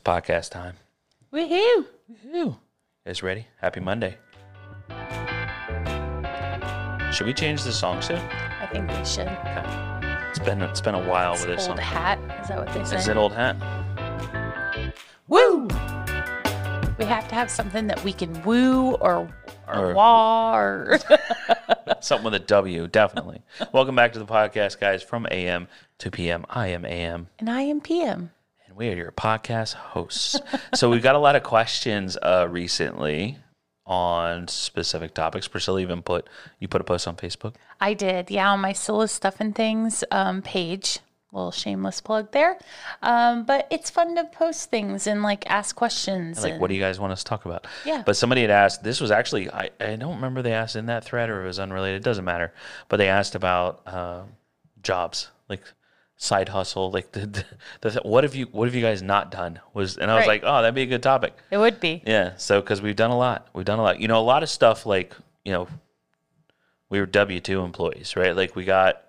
It's podcast time. Woohoo! Woo. You guys ready? Happy Monday. Should we change the song soon? I think we should. Okay. It's been it's been a while with this Old song. hat. Is that what they say? Is it old hat? Woo! We have to have something that we can woo or or, Or- wah or Something with a W, definitely. Welcome back to the podcast, guys. From AM to PM, I am AM, and I am PM. We are your podcast hosts. so we've got a lot of questions uh, recently on specific topics. Priscilla even put you put a post on Facebook. I did, yeah, on my Scylla Stuff and Things um, page. Little shameless plug there. Um, but it's fun to post things and like ask questions. Like, and- what do you guys want us to talk about? Yeah. But somebody had asked, this was actually, I, I don't remember they asked in that thread or it was unrelated. It doesn't matter. But they asked about uh, jobs, like side hustle. Like, the, the, the, what have you, what have you guys not done? Was, and I was Right. like, oh, that'd be a good topic. It would be. Yeah. So, cause we've done a lot. We've done a lot. You know, a lot of stuff like, you know, we were W 2 employees, right? Like, we got,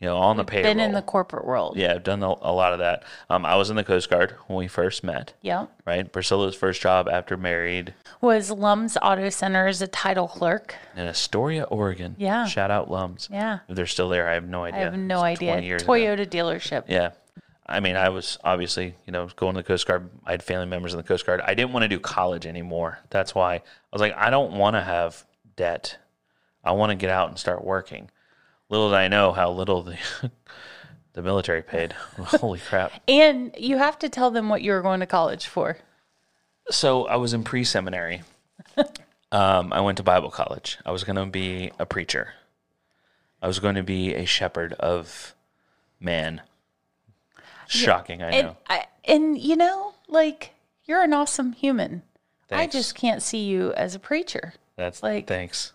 you know, on the payroll. Been in the corporate world. yeah, I've done a, a lot of that. Um, I was in the Coast Guard when we first met Yeah. right? Priscilla's first job after married Was Lum's Auto Center as a title clerk. in Astoria, Oregon. Yeah. Shout out Lums. Yeah. If they're still there, I have no idea. I have no idea. 20 years ago. Toyota dealership. Yeah. I mean, I was obviously, you know, going to the Coast Guard. I had family members in the Coast Guard. I didn't want to do college anymore. That's why I was like, I don't want to have debt. I want to get out and start working. Little did I know how little the the military paid. Holy crap. And you have to tell them what you were going to college for. So I was in pre seminary. um, I went to Bible college. I was going to be a preacher. I was going to be a shepherd of man. Shocking, I And know. I, and you know, like you're an awesome human. I just can't see you as a preacher. That's like- thanks.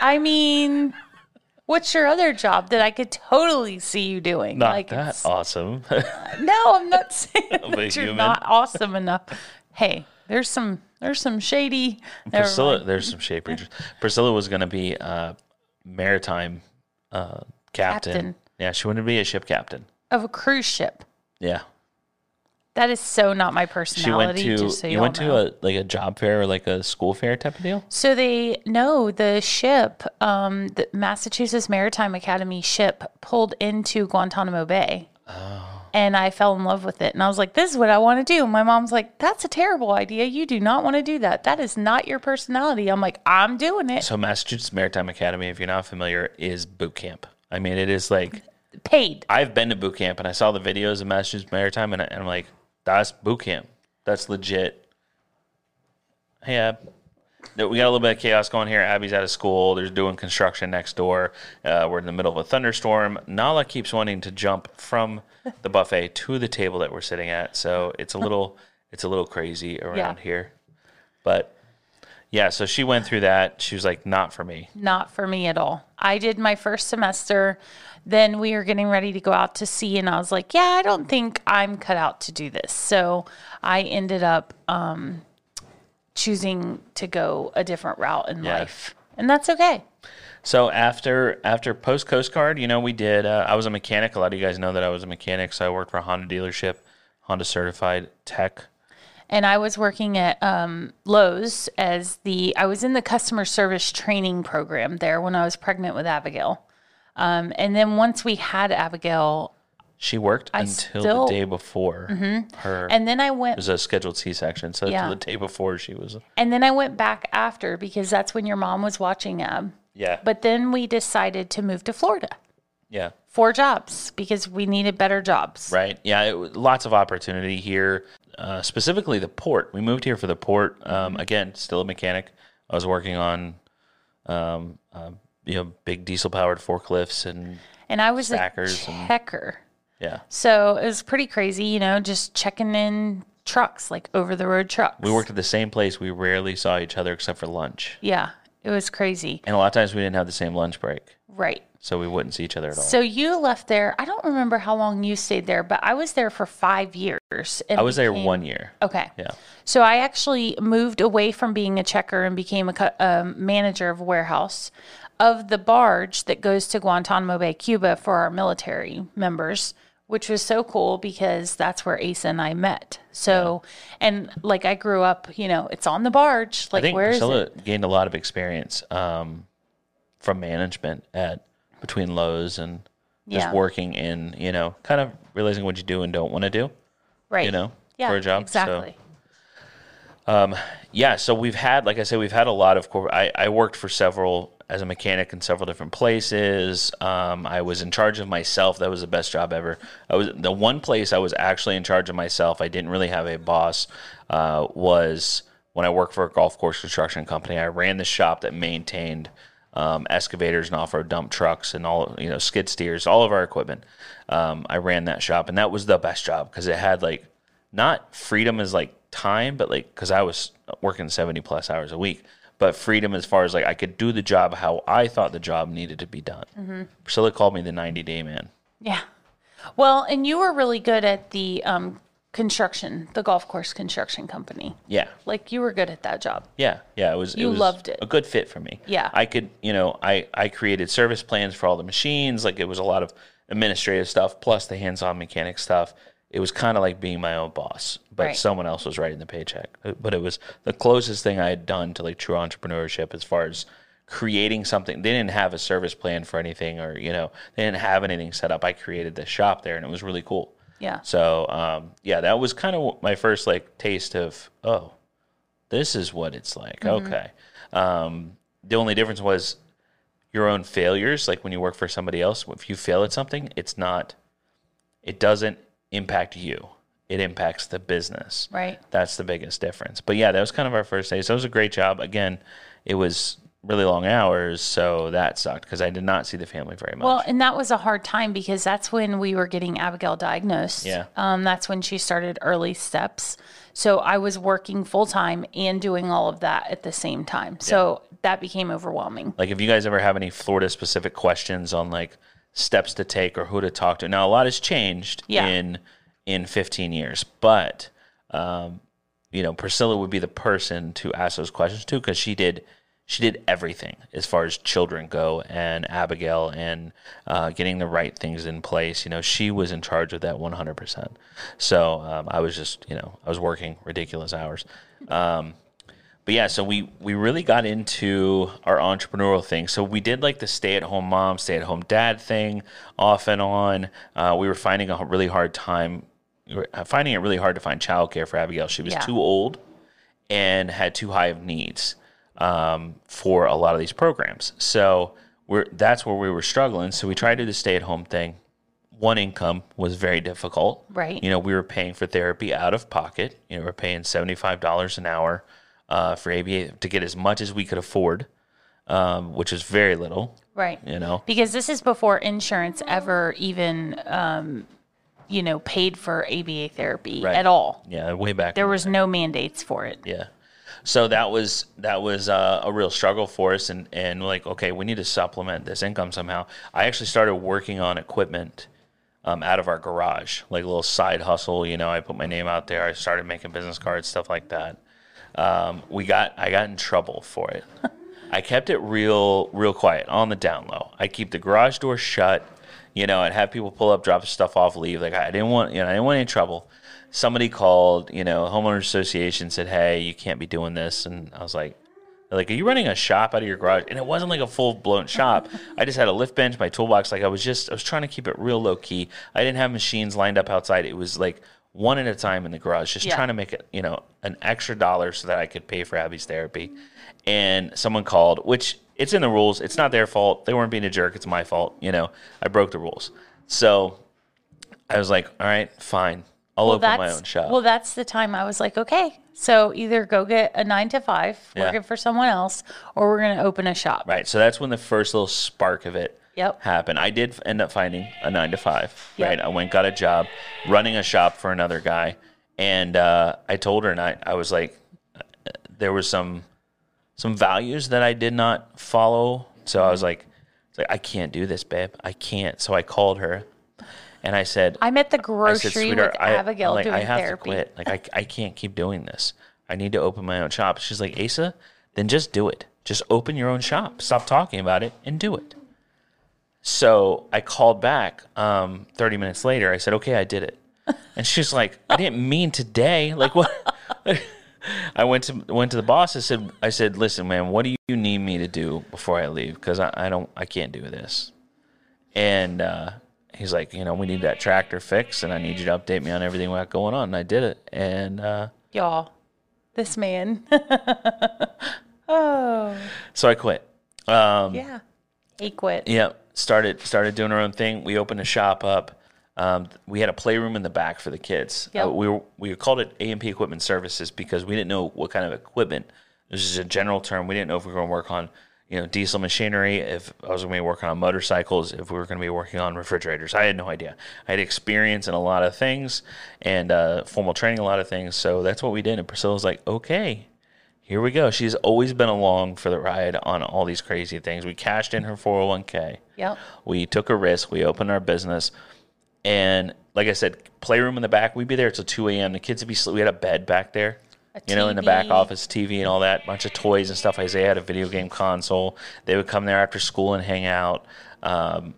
I mean, what's your other job that I could totally see you doing? Not like, that awesome. no, I'm not saying that you're human. not awesome enough. Hey, there's some there's some shady. Priscilla, there's some preachers. Priscilla was going to be a maritime uh, captain. Captain. Yeah, she wanted to be a ship captain. of a cruise ship. Yeah, That is so not my personality. she went to. just so you all went know. to a like a job fair or like a school fair type of deal. So they no, the ship, um, the Massachusetts Maritime Academy ship pulled into Guantanamo Bay. And I fell in love with it. And I was like, this is what I want to do. My mom's like, that's a terrible idea. You do not want to do that. That is not your personality. I'm like, I'm doing it. So Massachusetts Maritime Academy, if you're not familiar, is boot camp. I mean, it is like Paid. I've been to boot camp and I saw the videos of Massachusetts Maritime, and, I, and I'm like, that's boot camp. That's legit. Hey, Ab. We got a little bit of chaos going here. Abby's out of school. There's doing construction next door. Uh, we're in the middle of a thunderstorm. Nala keeps wanting to jump from the buffet to the table that we're sitting at, so it's a little it's a little crazy around Yeah. here. But yeah, so she went through that. She was like, not for me. Not for me at all. I did my first semester. Then we were getting ready to go out to sea, and I was like, yeah, I don't think I'm cut out to do this. So I ended up um, choosing to go a different route in Yeah. life. And that's okay. So after after post Coast Guard, you know, we did. Uh, I was a mechanic. A lot of you guys know that I was a mechanic. So I worked for a Honda dealership, Honda certified tech. And I was working at um, Lowe's as the, I was in the customer service training program there when I was pregnant with Abigail. Um, and then once we had Abigail, She worked until still- the day before her. and then I it went was a scheduled C section. So Yeah. the day before she was. And then I went back after because that's when your mom was watching Ab. Yeah. But then we decided to move to Florida yeah. for jobs because we needed better jobs. Right. Yeah. It, was- lots of opportunity here. Uh, specifically the port. We moved here for the port. Um. Again, still a mechanic. I was working on, um, uh, you know, big diesel powered forklifts and And I was a and- checker. yeah. So it was pretty crazy, you know, just checking in trucks, like over the road trucks. We worked at the same place. We rarely saw each other except for lunch. Yeah, it was crazy. And a lot of times we didn't have the same lunch break. Right. So we wouldn't see each other at all. So you left there. I don't remember how long you stayed there, but I was there for five years. I was there one year. Okay. Yeah. So I actually moved away from being a checker and became a um, manager of a warehouse of the barge that goes to Guantanamo Bay, Cuba for our military members. which was so cool because that's where Asa and I met. So, and like I grew up, you know, it's on the barge. I Like, think where is Priscilla it? gained a lot of experience um, from management at between Lowe's and just Yeah. working in, you know, kind of realizing what you do and don't want to do. Right. you know, yeah, for a job, so- Exactly. Yeah, so we've had, like I said, we've had a lot of corporate. I, I worked for several as a mechanic in several different places. Um, I was in charge of myself. That was the best job ever. I was the one place I was actually in charge of myself. I didn't really have a boss. Uh, was when I worked for a golf course construction company. I ran the shop that maintained um, excavators and off-road dump trucks and all you know skid steers, all of our equipment. Um, I ran that shop, and that was the best job because it had like not freedom as like time, but like because I was working seventy plus hours a week, but freedom as far as like I could do the job how I thought the job needed to be done. Priscilla called me the ninety day man. Yeah. Well, and you were really good at the um, construction, the golf course construction company. Yeah, Like you were good at that job. yeah, yeah. It was. You it was loved it. A good fit for me. Yeah. I could, you know, I I created service plans for all the machines. Like it was a lot of administrative stuff plus the hands on mechanic stuff. It was kind of like being my own boss, but Right. someone else was writing the paycheck. Uh, But it was the closest thing I had done to like true entrepreneurship as far as creating something. They didn't have a service plan for anything, or you know, they didn't have anything set up. I created the shop there, and it was really cool. Yeah. So um, yeah, that was kind of my first like taste of oh, this is what it's like. Okay. Um, the only difference was your own failures. Like when you work for somebody else, if you fail at something, it's not. It doesn't impact you. It impacts the business. Right. That's the biggest difference. But yeah, that was kind of our first day. So it was a great job. Again, it was really long hours, so that sucked because I did not see the family very much. Well, and that was a hard time because that's when we were getting Abigail diagnosed. Yeah. Um, that's when she started early steps. So I was working full time and doing all of that at the same time. So that became overwhelming. Like, if you guys ever have any Florida specific questions on like steps to take or who to talk to, now a lot has changed Yeah. in in 15 years, but um, you know, Priscilla would be the person to ask those questions to because she did she did everything as far as children go and Abigail and uh, getting the right things in place. You know, she was in charge of that 100%. So um, I was just, you know, I was working ridiculous hours. Um, but yeah, so we we really got into our entrepreneurial thing. So we did like the stay at home mom, stay at home dad thing off and on. Uh, we were finding a really hard time, finding it really hard to find childcare for Abigail. She was Yeah. too old and had too high of needs um, for a lot of these programs. So we're that's where we were struggling. So we tried to do the stay at home thing. One income was very difficult. Right. You know, we were paying for therapy out of pocket. You know, we're paying seventy five dollars an hour uh, for ABA to get as much as we could afford, um, which is very little. Right. You know, Because this is before insurance ever even, um, you know, paid for ABA therapy Right. at all. yeah, way back. There was no mandates for it. Yeah. So that was that was uh, a real struggle for us, and and like okay, we need to supplement this income somehow. I actually started working on equipment um, out of our garage, like a little side hustle. You know, I put my name out there. I started making business cards, stuff like that. Um, we got I got in trouble for it. I kept it real real quiet on the down low. I keep the garage door shut. You know, I'd have people pull up, drop stuff off, leave. Like I didn't want you know I didn't want any trouble. Somebody called, you know, homeowners association said, "Hey, you can't be doing this," and I was like. Like, are you running a shop out of your garage? And it wasn't like a full blown shop. I just had a lift bench, my toolbox. Like I was just, I was trying to keep it real low key. I didn't have machines lined up outside. It was like one at a time in the garage, just Yeah. trying to make it, you know, an extra dollar so that I could pay for Abby's therapy. And someone called, which it's in the rules. It's not their fault. They weren't being a jerk. It's my fault. You know, I broke the rules. So I was like, all right, fine. I'll open my own shop. Well, that's the time I was like, okay, so either go get a nine to five Yeah. working for someone else, or we're going to open a shop. Right. So that's when the first little spark of it Yep. happened. I did end up finding a nine to five. Yep. Right. I went got a job running a shop for another guy, and uh, I told her, and I, I was like, uh, there was some some values that I did not follow. So I was like, it's like I can't do this, babe. I can't. So I called her, and I said, I'm at the I grocery said, with I, Abigail like, doing I have therapy. to quit. Like, I, I can't keep doing this. I need to open my own shop. She's like, Asa, then just do it. Just open your own shop. Stop talking about it and do it. So I called back um, 30 minutes later. I said, okay, I did it. And she's like, I didn't mean today. Like what? I went to went to the boss. I said, I said, listen, man, what do you need me to do before I leave? Because I, I don't, I can't do this. And uh, he's like, you know, we need that tractor fixed, and I need you to update me on everything we got going on. And I did it. And uh, Y'all, this man. oh, so I quit. Um, yeah. He quit. Yeah, started started doing our own thing. We opened a shop up. Um, we had a playroom in the back for the kids. Yep. Uh, we were, we called it AMP Equipment Services because we didn't know what kind of equipment. This is a general term. We didn't know if we were going to work on you know diesel machinery, if I was going to be working on motorcycles, if we were going to be working on refrigerators. I had no idea. I had experience in a lot of things and uh, formal training, a lot of things. So that's what we did. And Priscilla was like, okay, here we go. She's always been along for the ride on all these crazy things. We cashed in her 401k. Yep. We took a risk. We opened our business. And like I said, playroom in the back. We'd be there till 2 a.m. The kids would be sleep. We had a bed back there, A you know, in the back office, TV and all that, bunch of toys and stuff. Isaiah had a video game console. They would come there after school and hang out. Um,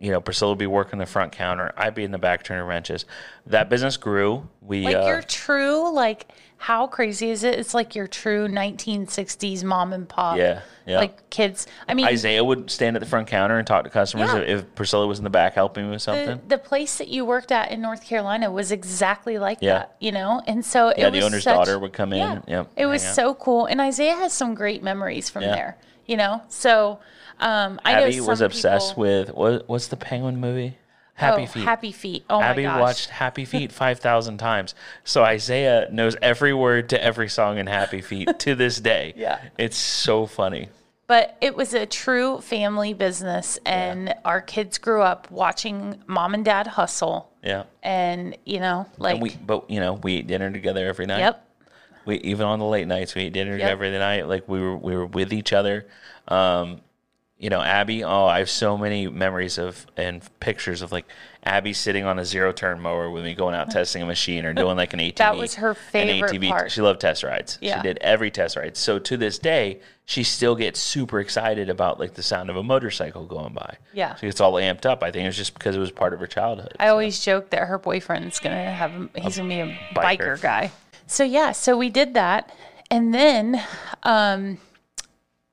you know, Priscilla would be working the front counter. I'd be in the back turning wrenches. That business grew. We Like uh, your true, like, how crazy is it? It's like your true 1960s mom and pop. Yeah, yeah. Like kids. I mean, Isaiah would stand at the front counter and talk to customers Yeah. if, if Priscilla was in the back helping me with something. the place that you worked at in North Carolina was exactly like Yeah. that, you know? And so yeah, the owner's such- daughter would come in. Yeah. Yep, it was out. so cool. And Isaiah has some great memories from Yeah. there, you know? So um, I know Abby was obsessed people- with what, what's the penguin movie? Happy oh, Feet. Happy Feet. Oh Abby my gosh. watched Happy Feet 5,000 times. So Isaiah knows every word to every song in Happy Feet to this day. Yeah. It's so funny. But it was a true family business, and our kids grew up watching mom and dad hustle. Yeah. And, you know, like, And we, but you know, we eat dinner together every night. yep. We even on the late nights, we ate dinner Yep. together every night. Like we were, we were with each other. Um, you know, Abby. Oh, I have so many memories of and pictures of like Abby sitting on a zero turn mower with me going out testing a machine or doing like an ATV. That was her an favorite ATV. part. She loved test rides. Yeah. She did every test ride. So to this day, she still gets super excited about like the sound of a motorcycle going by. Yeah. She gets all amped up. I think it was just because it was part of her childhood. I always joke that her boyfriend's gonna have him. He's gonna be a biker. biker. guy. So yeah, so we did that, and then um,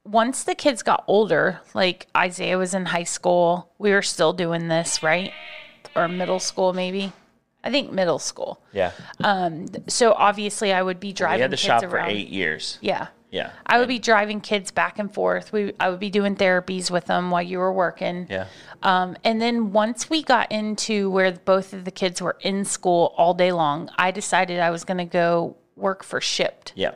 once the kids got older, like Isaiah was in high school, we were still doing this, right? Or middle school, maybe. I think middle school. yeah. Um, So obviously, I would be driving. we had the kids shop for around. eight years. Yeah. Yeah. I would be driving kids back and forth. We I would be doing therapies with them while you were working. Yeah. Um, and then once we got into where both of the kids were in school all day long, I decided I was going to go work for Shipt Yeah.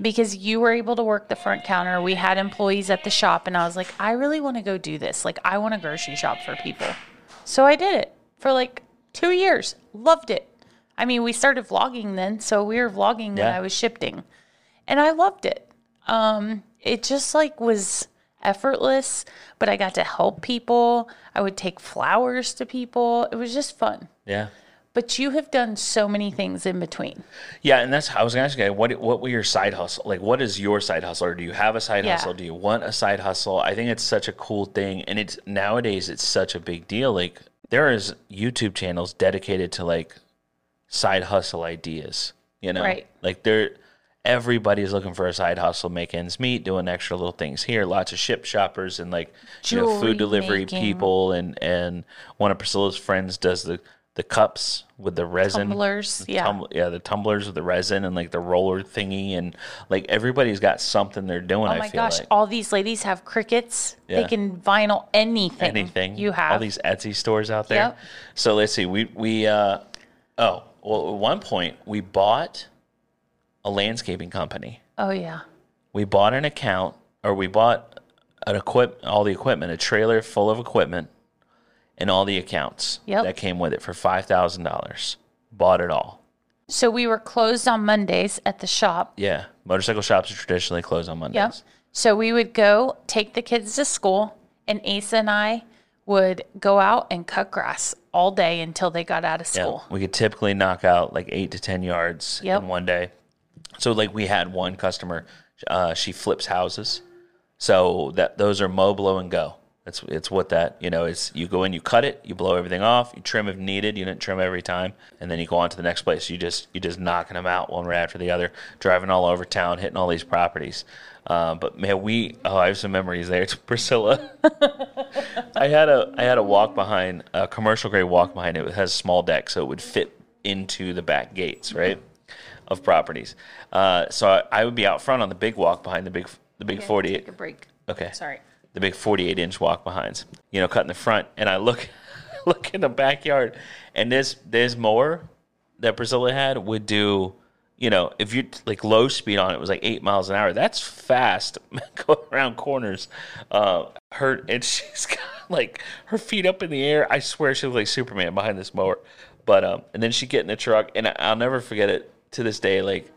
Because you were able to work the front counter. We had employees at the shop, and I was like, I really want to go do this. Like, I want to grocery shop for people. So I did it for like two years. Loved it. I mean, we started vlogging then, so we were vlogging when Yeah. I was shifting, and I loved it. Um, it just like was effortless, but I got to help people. I would take flowers to people. It was just fun. Yeah. But you have done so many things in between. Yeah, and that's I was gonna ask you what what were your side hustle like? What is your side hustle, or do you have a side Yeah. hustle? Do you want a side hustle? I think it's such a cool thing, and it's nowadays it's such a big deal. Like there is YouTube channels dedicated to like side hustle ideas. You know, Right. Like they're everybody's looking for a side hustle, make ends meet, doing extra little things here. Lots of Shipt shoppers and like you know food delivery making. people, and and one of Priscilla's friends does the the cups with the resin Tumblers, yeah. tum- yeah, the tumblers with the resin and like the roller thingy, and like everybody's got something they're doing. Oh I my feel gosh, like all these ladies have Cricuts. Yeah. They can vinyl anything. anything you have. all these Etsy stores out there. Yep. So let's see, we we uh oh well at one point we bought a landscaping company. Oh yeah. We bought an account or we bought an equip all the equipment, a trailer full of equipment, and all the accounts Yep. that came with it for five thousand dollars. Bought it all. So we were closed on Mondays at the shop. Yeah, motorcycle shops are traditionally closed on Mondays. Yep. So we would go take the kids to school, and Asa and I would go out and cut grass all day until they got out of Yeah, school. we could typically knock out like eight to ten yards Yep. in one day. So like we had one customer, uh, she flips houses, so that those are mow, blow, and go. It's it's what that you know. It's you go in, you cut it, you blow everything off, you trim if needed. You didn't trim every time, and then you go on to the next place. You just you just knocking them out one right after the other, driving all over town, hitting all these properties. Uh, but man, we oh, I have some memories there. It's Priscilla. I had a I had a walk behind a commercial grade walk behind it. It has a small deck, so it would fit into the back gates, right, of properties. Uh, so I, I would be out front on the big walk behind the big the big forty eight. Take a break. Okay. Sorry. The big 48 inch walk behinds, you know, cut in the front. And I look, look in the backyard, and this this mower that Priscilla had would do, you know, if you like low speed on it was like eight miles an hour. That's fast going around corners. Uh, her and she's got like her feet up in the air. I swear she was like Superman behind this mower. But um, and then she get in the truck, and I'll never forget it to this day. Like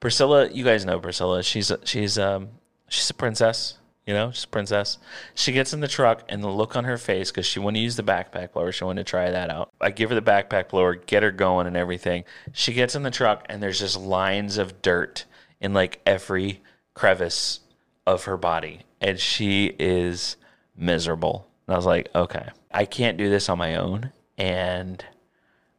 Priscilla, you guys know Priscilla. She's she's um she's a princess. You know, she's a princess. She gets in the truck, and the look on her face because she wanted to use the backpack blower. She wanted to try that out. I give her the backpack blower, get her going, and everything. She gets in the truck, and there's just lines of dirt in like every crevice of her body, and she is miserable. And I was like, okay, I can't do this on my own, and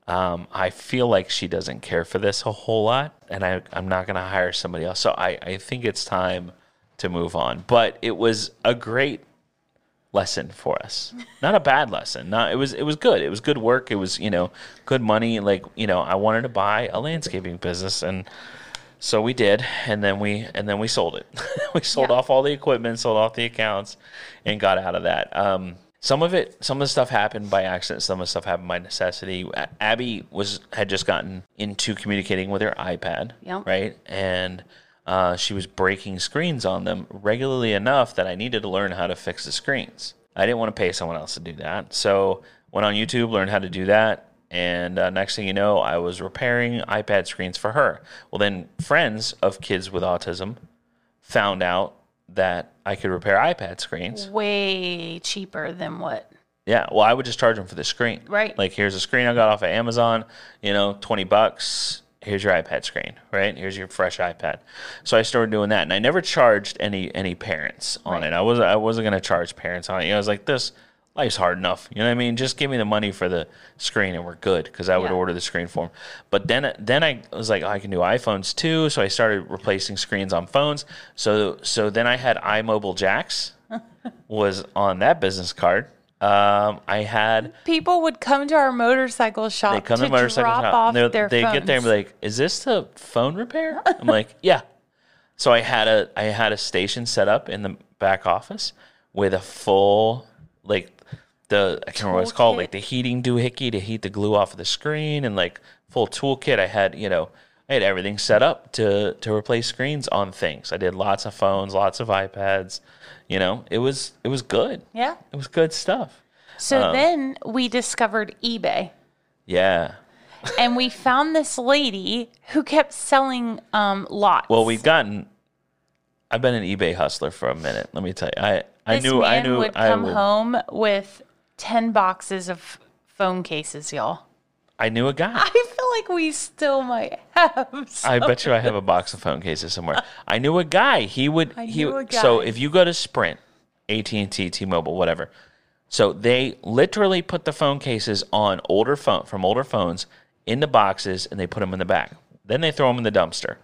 um, I feel like she doesn't care for this a whole lot, and I, I'm not going to hire somebody else. So I, I think it's time to move on. But it was a great lesson for us. Not a bad lesson. Not it was it was good. It was good work. It was you know good money. Like you know I wanted to buy a landscaping business and. So we did, and then we and then we sold it. we sold Yeah. off all the equipment, sold off the accounts, and got out of that. Um, some of it, some of the stuff happened by accident. Some of the stuff happened by necessity. Abby was had just gotten into communicating with her iPad, Yep. right, and uh, she was breaking screens on them regularly enough that I needed to learn how to fix the screens. I didn't want to pay someone else to do that, so went on YouTube, learned how to do that, and uh, next thing you know, I was repairing iPad screens for her. Well, then friends of kids with autism found out that I could repair iPad screens. Way cheaper than what? Yeah, well, I would just charge them for the screen. Right. Like, here's a screen I got off of Amazon, you know, 20 bucks. Here's your iPad screen, right? Here's your fresh iPad. So I started doing that, and I never charged any any parents on Right. it. I was I wasn't gonna charge parents on it. You know, I was like, this life's hard enough. You know what I mean? Just give me the money for the screen, and we're good. Because I would Yeah. order the screen for them. But then then I was like, oh, I can do iPhones too. So I started replacing screens on phones. So so then I had iMobile Jacks was on that business card. Um, I had People would come to our motorcycle shop they come to to motorcycle drop shop. off their they phones. get there and be like, "Is this the phone repair?" I'm like, "Yeah." So I had a I had a station set up in the back office with a full like the I can't remember what it's called, like the heating doohickey to heat the glue off of the screen and like full toolkit. I had you know I had everything set up to to replace screens on things. I did lots of phones, lots of iPads. You know, it was it was good. yeah. It was good stuff. So Um, then we discovered eBay. Yeah. and we found this lady who kept selling um, lots. Well, we've gotten. I've been an eBay hustler for a minute. Let me tell you, I I this knew I knew I would I come would, home with ten boxes of phone cases, y'all. I knew a guy. I like we still might have. some. I bet you I have a box of phone cases somewhere. I knew a guy. He would. I he knew a so if you go to Sprint, AT and T, T-Mobile, whatever. So they literally put the phone cases on older phone from older phones in the boxes and they put them in the back. Then they throw them in the dumpster.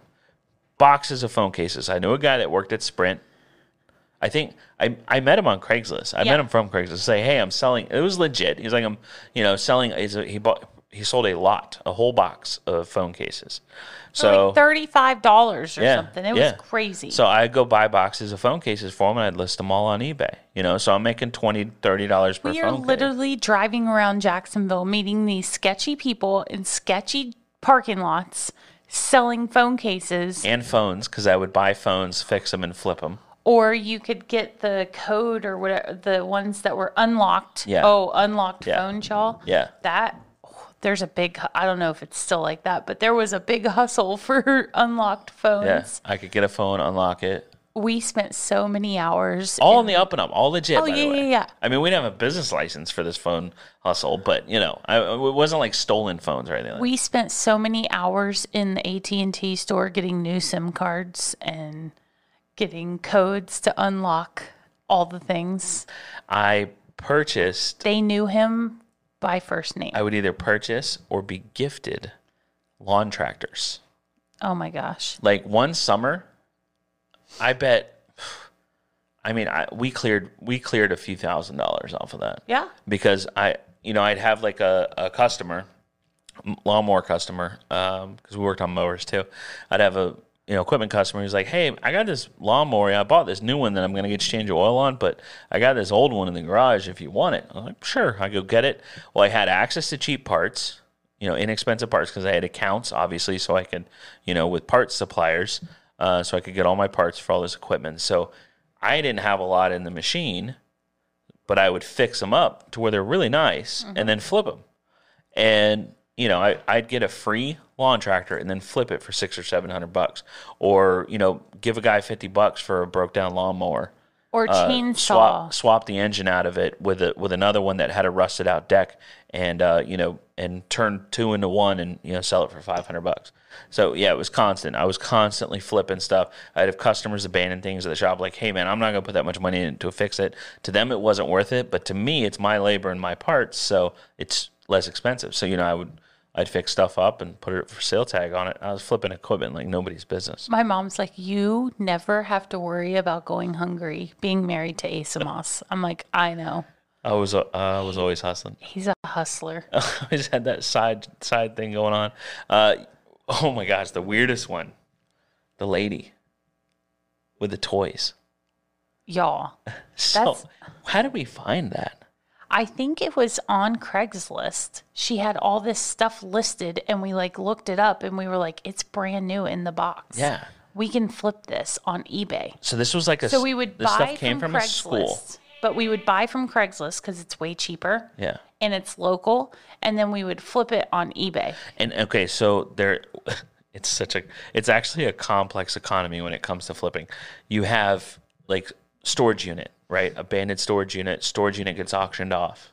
Boxes of phone cases. I knew a guy that worked at Sprint. I think I, I met him on Craigslist. I Yeah. met him from Craigslist. Say, hey, I'm selling. It was legit. He's like, I'm, you know, selling. A, he bought. He sold a lot, a whole box of phone cases. So like thirty-five dollars or yeah, something. It yeah. was crazy. So I go buy boxes of phone cases for him, and I'd list them all on eBay. You know, so I'm making twenty, thirty dollars per we are phone case. literally driving around Jacksonville, meeting these sketchy people in sketchy parking lots, selling phone cases. and phones because I would buy phones, fix them, and flip them. or you could get the code or whatever the ones that were unlocked. Yeah. Oh, unlocked Yeah. phone, y'all. Yeah. That there's a big. I don't know if it's still like that, but there was a big hustle for unlocked phones. Yeah, I could get a phone, unlock it, We spent so many hours. all on the up and up, all legit. Oh, yeah, yeah, yeah. I mean, we didn't have a business license for this phone hustle, but you know, I, it wasn't like stolen phones or anything. Like we spent so many hours in the AT and T store getting new SIM cards and getting codes to unlock all the things. I purchased. They knew him by first name. I would either purchase or be gifted lawn tractors. oh my gosh. Like one summer, I bet. I mean, I, we cleared we cleared a few thousand dollars off of that. Yeah. because I, you know, I'd have like a, a customer, lawnmower customer, um, because we worked on mowers too. I'd have a you know equipment customer who's like, "Hey, I got this lawnmower. I bought this new one that I'm going to get you change your oil on, but I got this old one in the garage. If you want it, I'm like, sure, I go get it. Well, I had access to cheap parts, you know, inexpensive parts because I had accounts, obviously, so I could, you know, with parts suppliers, uh, so I could get all my parts for all this equipment. So I didn't have a lot in the machine but I would fix them up to where they're really nice and then flip them. And you know, I, I'd get a free lawn tractor and then flip it for six or seven hundred bucks, or you know, give a guy fifty bucks for a broke down lawnmower. Or Uh, chainsaw. swap swap the engine out of it with a with another one that had a rusted out deck, and uh, you know, and turn two into one, and you know, sell it for five hundred bucks. So yeah, it was constant. I was constantly flipping stuff. I'd have customers abandon things at the shop, like, "Hey man, I'm not gonna put that much money in to fix it." To them, it wasn't worth it, but to me, it's my labor and my parts, so it's less expensive. So you know, I would I'd fix stuff up and put it for sale tag on it. I was flipping equipment like nobody's business. My mom's like, you never have to worry about going hungry being married to Asamos. I'm like, I know. I was uh, I was always hustling. He's a hustler. I always had that side side thing going on. Uh, oh my gosh, the weirdest one, the lady with the toys. Y'all. So That's- how did we find that? I think it was on Craigslist. She had all this stuff listed and we like looked it up and we were like, it's brand new in the box. Yeah. We can flip this on eBay. So this was like a. So we would this buy stuff came from, from, a school. Craigslist, but we would buy from Craigslist because it's way cheaper Yeah. and it's local. And then we would flip it on eBay. And okay, so there, it's such a, it's actually a complex economy when it comes to flipping. You have like storage unit, right? Abandoned storage unit. Storage unit gets auctioned off.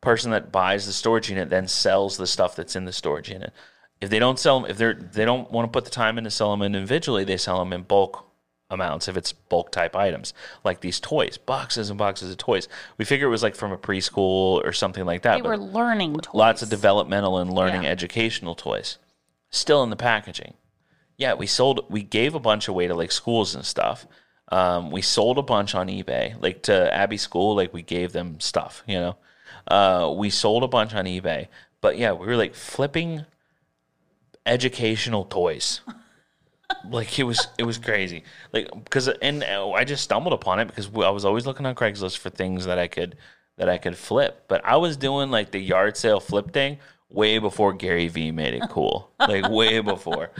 Person that buys the storage unit then sells the stuff that's in the storage unit. If they don't sell them, if they're they don't want to put the time in to sell them individually, they sell them in bulk amounts if it's bulk type items like these toys, boxes and boxes of toys. We figure it was like from a preschool or something like that. They were learning toys. lots of developmental and learning Yeah. educational toys still in the packaging yeah we sold we gave a bunch away to like schools and stuff um, we sold a bunch on ebay like to abbey school like we gave them stuff you know? Uh, we sold a bunch on ebay but yeah we were like flipping educational toys. Like it was it was crazy. Like because and i just stumbled upon it because i was always looking on craigslist for things that i could that i could flip but i was doing like the yard sale flip thing way before gary vee made it cool. Like way before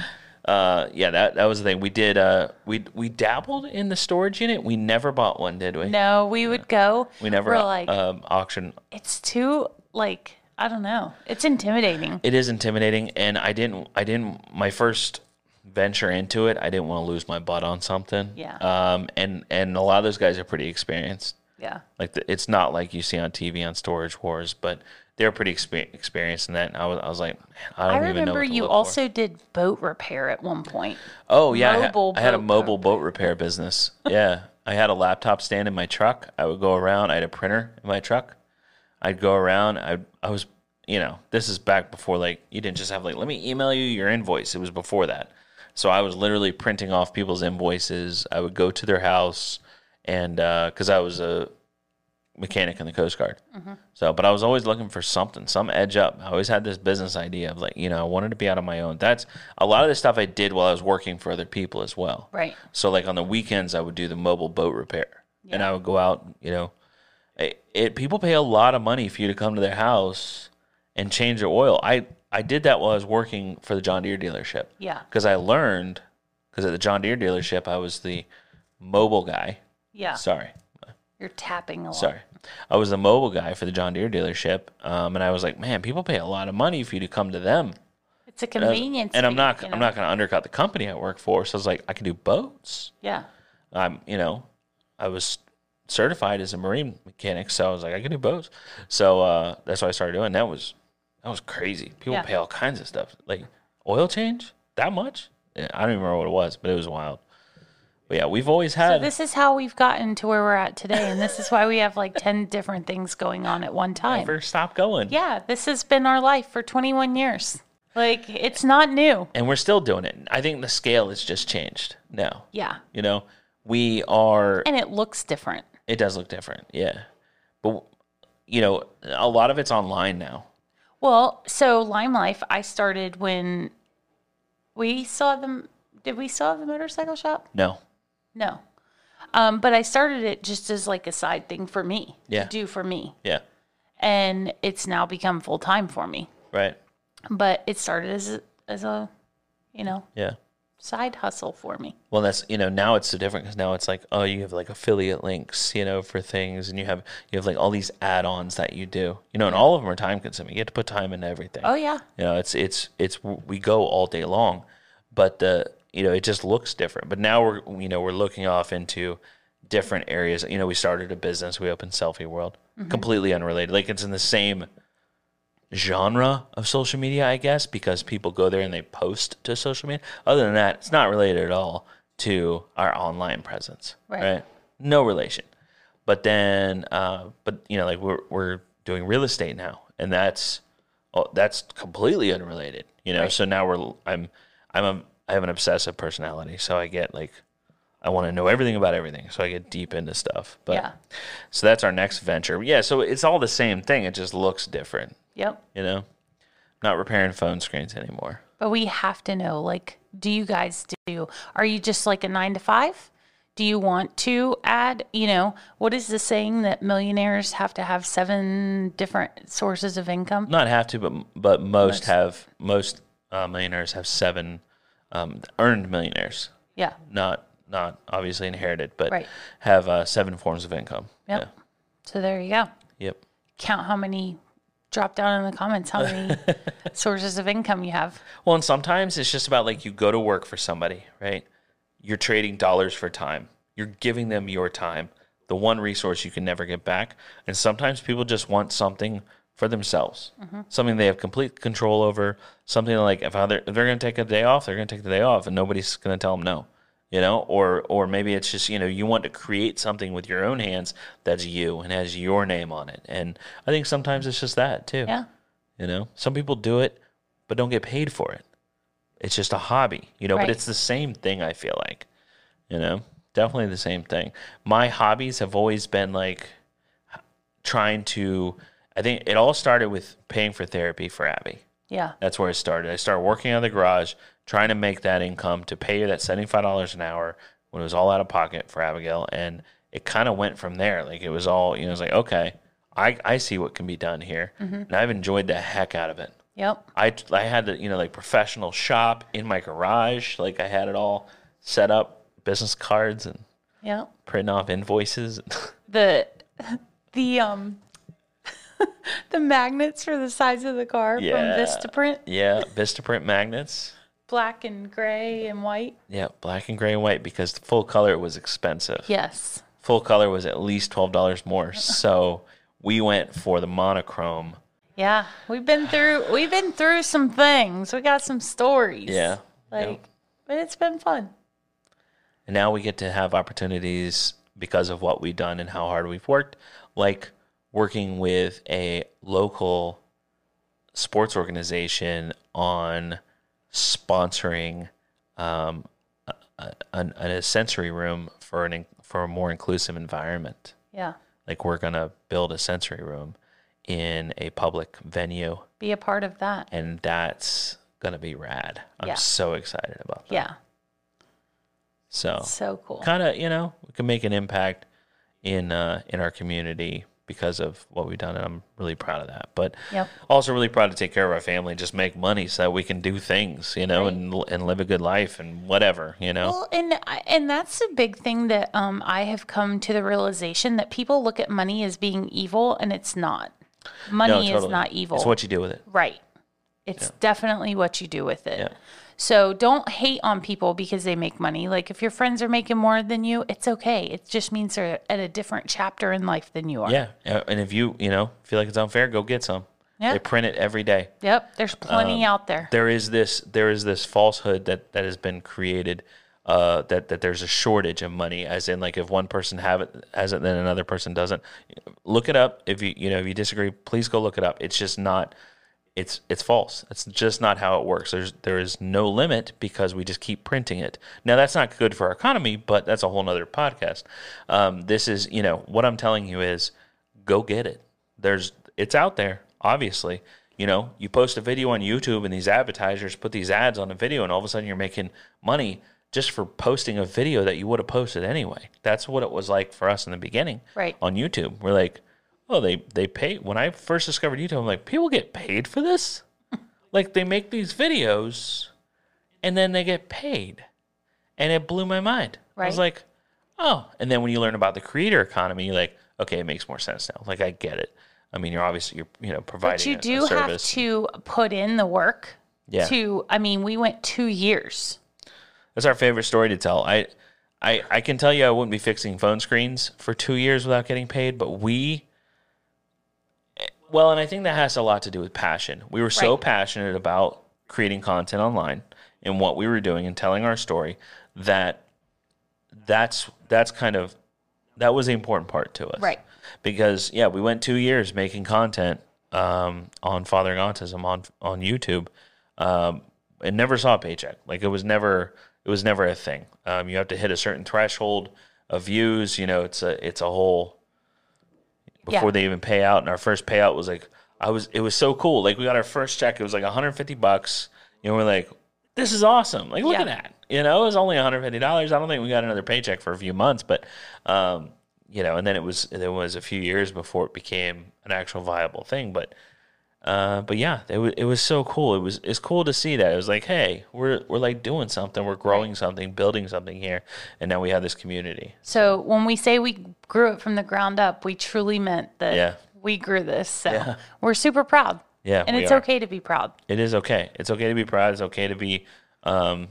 uh yeah that that was the thing we did uh we we dabbled in the storage unit we never bought one did we No, we would go. we never We're like, um, auction it's too like I don't know. It's intimidating. it is intimidating and i didn't i didn't my first venture into it i didn't want to lose my butt on something Yeah. um and and a lot of those guys are pretty experienced Yeah. like the, it's not like you see on tv on storage wars but they're pretty exper- experienced in that and i was, I was like i I don't even know I remember you look for. also did boat repair at one point. oh yeah I, had, mobile I had a mobile boat repair business. Yeah i had a laptop stand in my truck. I would go around i had a printer in my truck. I'd go around i i was you know this is back before like you didn't just have like let me email you your invoice. It was before that. So i was literally printing off people's invoices. I would go to their house and uh, because i was a mechanic in the coast guard so but i was always looking for something some edge up i always had this business idea of like you know i wanted to be out on my own that's a lot of the stuff i did while i was working for other people as well Right. so like on the weekends, I would do the mobile boat repair, and I would go out. You know, it, it people pay a lot of money for you to come to their house and change their oil. I I did that while I was working for the John Deere dealership. Yeah. because I learned because at the John Deere dealership I was the mobile guy. Yeah. Sorry, You're tapping a lot. sorry. I was the mobile guy for the John Deere dealership, um, and I was like, man, people pay a lot of money for you to come to them. It's a convenience. and I'm not you I'm not going to undercut the company I work for. So I was like, I can do boats. Yeah. I'm, you know, I was certified as a marine mechanic, so I was like, I can do boats. So uh, that's what I started doing. That was that was crazy. People Yeah. pay all kinds of stuff, like oil change that much. I don't even remember what it was, but it was wild. Yeah, we've always had. So This is how we've gotten to where we're at today, and this is why we have like ten different things going on at one time. never stop going. Yeah, this has been our life for 21 years. Like it's not new. And we're still doing it. I think the scale has just changed now. Yeah, You know, we are. and it looks different. It does look different. Yeah. But, you know, a lot of it's online now. Well, so Lime Life, I started when we saw them. Did we saw the motorcycle shop? No. No. Um, but I started it just as like a side thing for me Yeah. to do for me, Yeah. and it's now become full time for me. Right. But it started as a, as a, you know, Yeah. side hustle for me. Well, that's you know now it's so different because now it's like oh you have like affiliate links you know for things and you have you have like all these add-ons that you do you know and all of them are time consuming you have to put time into everything Oh yeah, you know it's it's it's we go all day long but the you know it just looks different. But now we're you know we're looking off into different areas. You know we started a business. We opened selfie world. Completely unrelated. Like it's in the same genre of social media i guess because people go there and they post to social media. Other than that it's not related at all to our online presence Right. no relation. But then uh but you know like we're we're doing real estate now and that's oh, that's completely unrelated you know? Right. so now we're i'm i'm a i have an obsessive personality so i get like i want to know everything about everything so i get deep into stuff but yeah, so that's our next venture yeah so it's all the same thing it just looks different yep. you know not repairing phone screens anymore But we have to know like, do you guys do, are you just like a nine to five? Do you want to add, you know, what is the saying that millionaires have to have seven different sources of income? not have to but but most have most uh, millionaires have seven um, earned millionaires Yeah. not not obviously inherited, but Right. have uh, seven forms of income. Yep. So there you go. Yep. Count how many, drop down in the comments how many sources of income you have. Well, and sometimes it's just about like you go to work for somebody, right? You're trading dollars for time. You're giving them your time, the one resource you can never get back. And sometimes people just want something for themselves, something they have complete control over. Something like if, if they're going to take a day off, they're going to take the day off, and nobody's going to tell them no. You know, or or maybe it's just you know you want to create something with your own hands that's you and has your name on it. And I think sometimes it's just that too. Yeah. You know, some people do it, but don't get paid for it. It's just a hobby, you know, Right. but it's the same thing, I feel like. You know, definitely the same thing. My hobbies have always been like trying to, I think it all started with paying for therapy for Abby. Yeah. That's where it started. I started working on the garage, trying to make that income to pay her that $75 an hour when it was all out of pocket for Abigail. And it kind of went from there. Like it was all, you know, it was like, okay, I, I see what can be done here. And I've enjoyed the heck out of it. Yep. I, I had the, you know, like professional shop in my garage. Like I had it all set up, business cards and Yep. printing off invoices. The the um the magnets for the sides of the car Yeah. from Vistaprint, yeah, Vistaprint magnets. black and gray and white. Yeah, black and gray and white because the full color was expensive. Yes. full color was at least twelve dollars more. So we went for the monochrome. Yeah. We've been through we've been through some things. We got some stories. Yeah. Like but it's been fun. And now we get to have opportunities because of what we've done and how hard we've worked, like working with a local sports organization on sponsoring um, a, a, a sensory room for an for a more inclusive environment. Yeah. Like we're gonna build a sensory room in a public venue Be a part of that. and that's gonna be rad. I'm Yeah. so excited about that. Yeah. So So cool. kind of, you know, we can make an impact in uh, in our community because of what we've done, and I'm really proud of that. But Yep. also really proud to take care of our family and just make money so that we can do things, you know, Right. and and live a good life and whatever, you know. Well, and and that's a big thing that um, I have come to the realization that people look at money as being evil, and it's not. Money No, is not evil. It's what you do with it. right. It's definitely what you do with it. Yeah. So don't hate on people because they make money. Like if your friends are making more than you, it's okay. It just means they're at a different chapter in life than you are. Yeah, uh, and if you you know feel like it's unfair, go get some. Yeah. They print it every day. Yep. There's plenty Um, out there. there is this there is this falsehood that that has been created uh, that that there's a shortage of money, as in like if one person have it has it, then another person doesn't. Look it up. If you you know if you disagree, please go look it up. It's just not. It's it's false. It's just not how it works. There's there is no limit because we just keep printing it. Now that's not good for our economy, but that's a whole other podcast. Um, this is you know what I'm telling you is go get it. There's it's out there. Obviously, you know you post a video on YouTube and these advertisers put these ads on a video, and all of a sudden you're making money just for posting a video that you would have posted anyway. That's what it was like for us in the beginning. Right. On YouTube. We're like, oh, they they pay when I first discovered YouTube, I'm like, people get paid for this? like they make these videos and then they get paid. And it blew my mind. I was like, oh. And then when you learn about the creator economy, you're like, okay, it makes more sense now. Like I get it. I mean, you're obviously you're you know providing But you do have to put in the work. Yeah. To I mean, we went two years. That's our favorite story to tell. I, I, I can tell you I wouldn't be fixing phone screens for two years without getting paid, but we, well, and I think that has a lot to do with passion. We were so Right. passionate about creating content online and what we were doing and telling our story that that's that's kind of that was the important part to us, Right. Because yeah, we went two years making content um, on fathering autism on on YouTube, um, and never saw a paycheck. Like it was never it was never a thing. Um, you have to hit a certain threshold of views. You know, it's a it's a whole before Yeah. they even pay out. And our first payout was like I was it was so cool. Like we got our first check. It was like 150 bucks. You know, we're like, this is awesome. Like look Yeah. at that. You know, it was only 150 dollars. I don't think we got another paycheck for a few months, but um, you know, and then it was there was a few years before it became an actual viable thing. But uh, but yeah, it was it was so cool. It was it's cool to see that. It was like, hey, we're we're like doing something. We're growing something, building something here, and now we have this community. So when we say we grew it from the ground up, we truly meant that Yeah. we grew this. So Yeah. we're super proud. Yeah, And it's are. okay to be proud. It is okay. It's okay to be proud. It's okay to be um,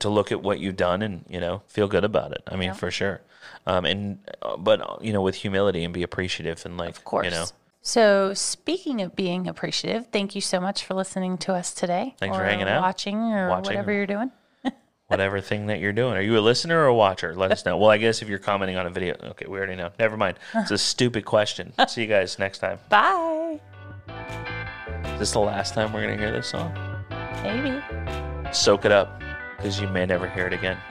to look at what you've done and you know feel good about it. I mean, Yeah. for sure. Um, and uh, but uh, you know, with humility and be appreciative and like Of course. you know, So speaking of being appreciative, thank you so much for listening to us today. Thanks for or hanging out. Watching or Watching. whatever you're doing. whatever thing that you're doing. Are you a listener or a watcher? Let us know. Well, I guess if you're commenting on a video, okay, we already know. Never mind. It's a stupid question. See you guys next time. Bye. Is this the last time we're gonna hear this song? Maybe. Soak it up, because you may never hear it again.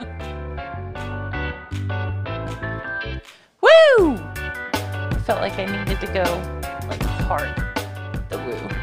Woo! I felt like I needed to go hard. The woo.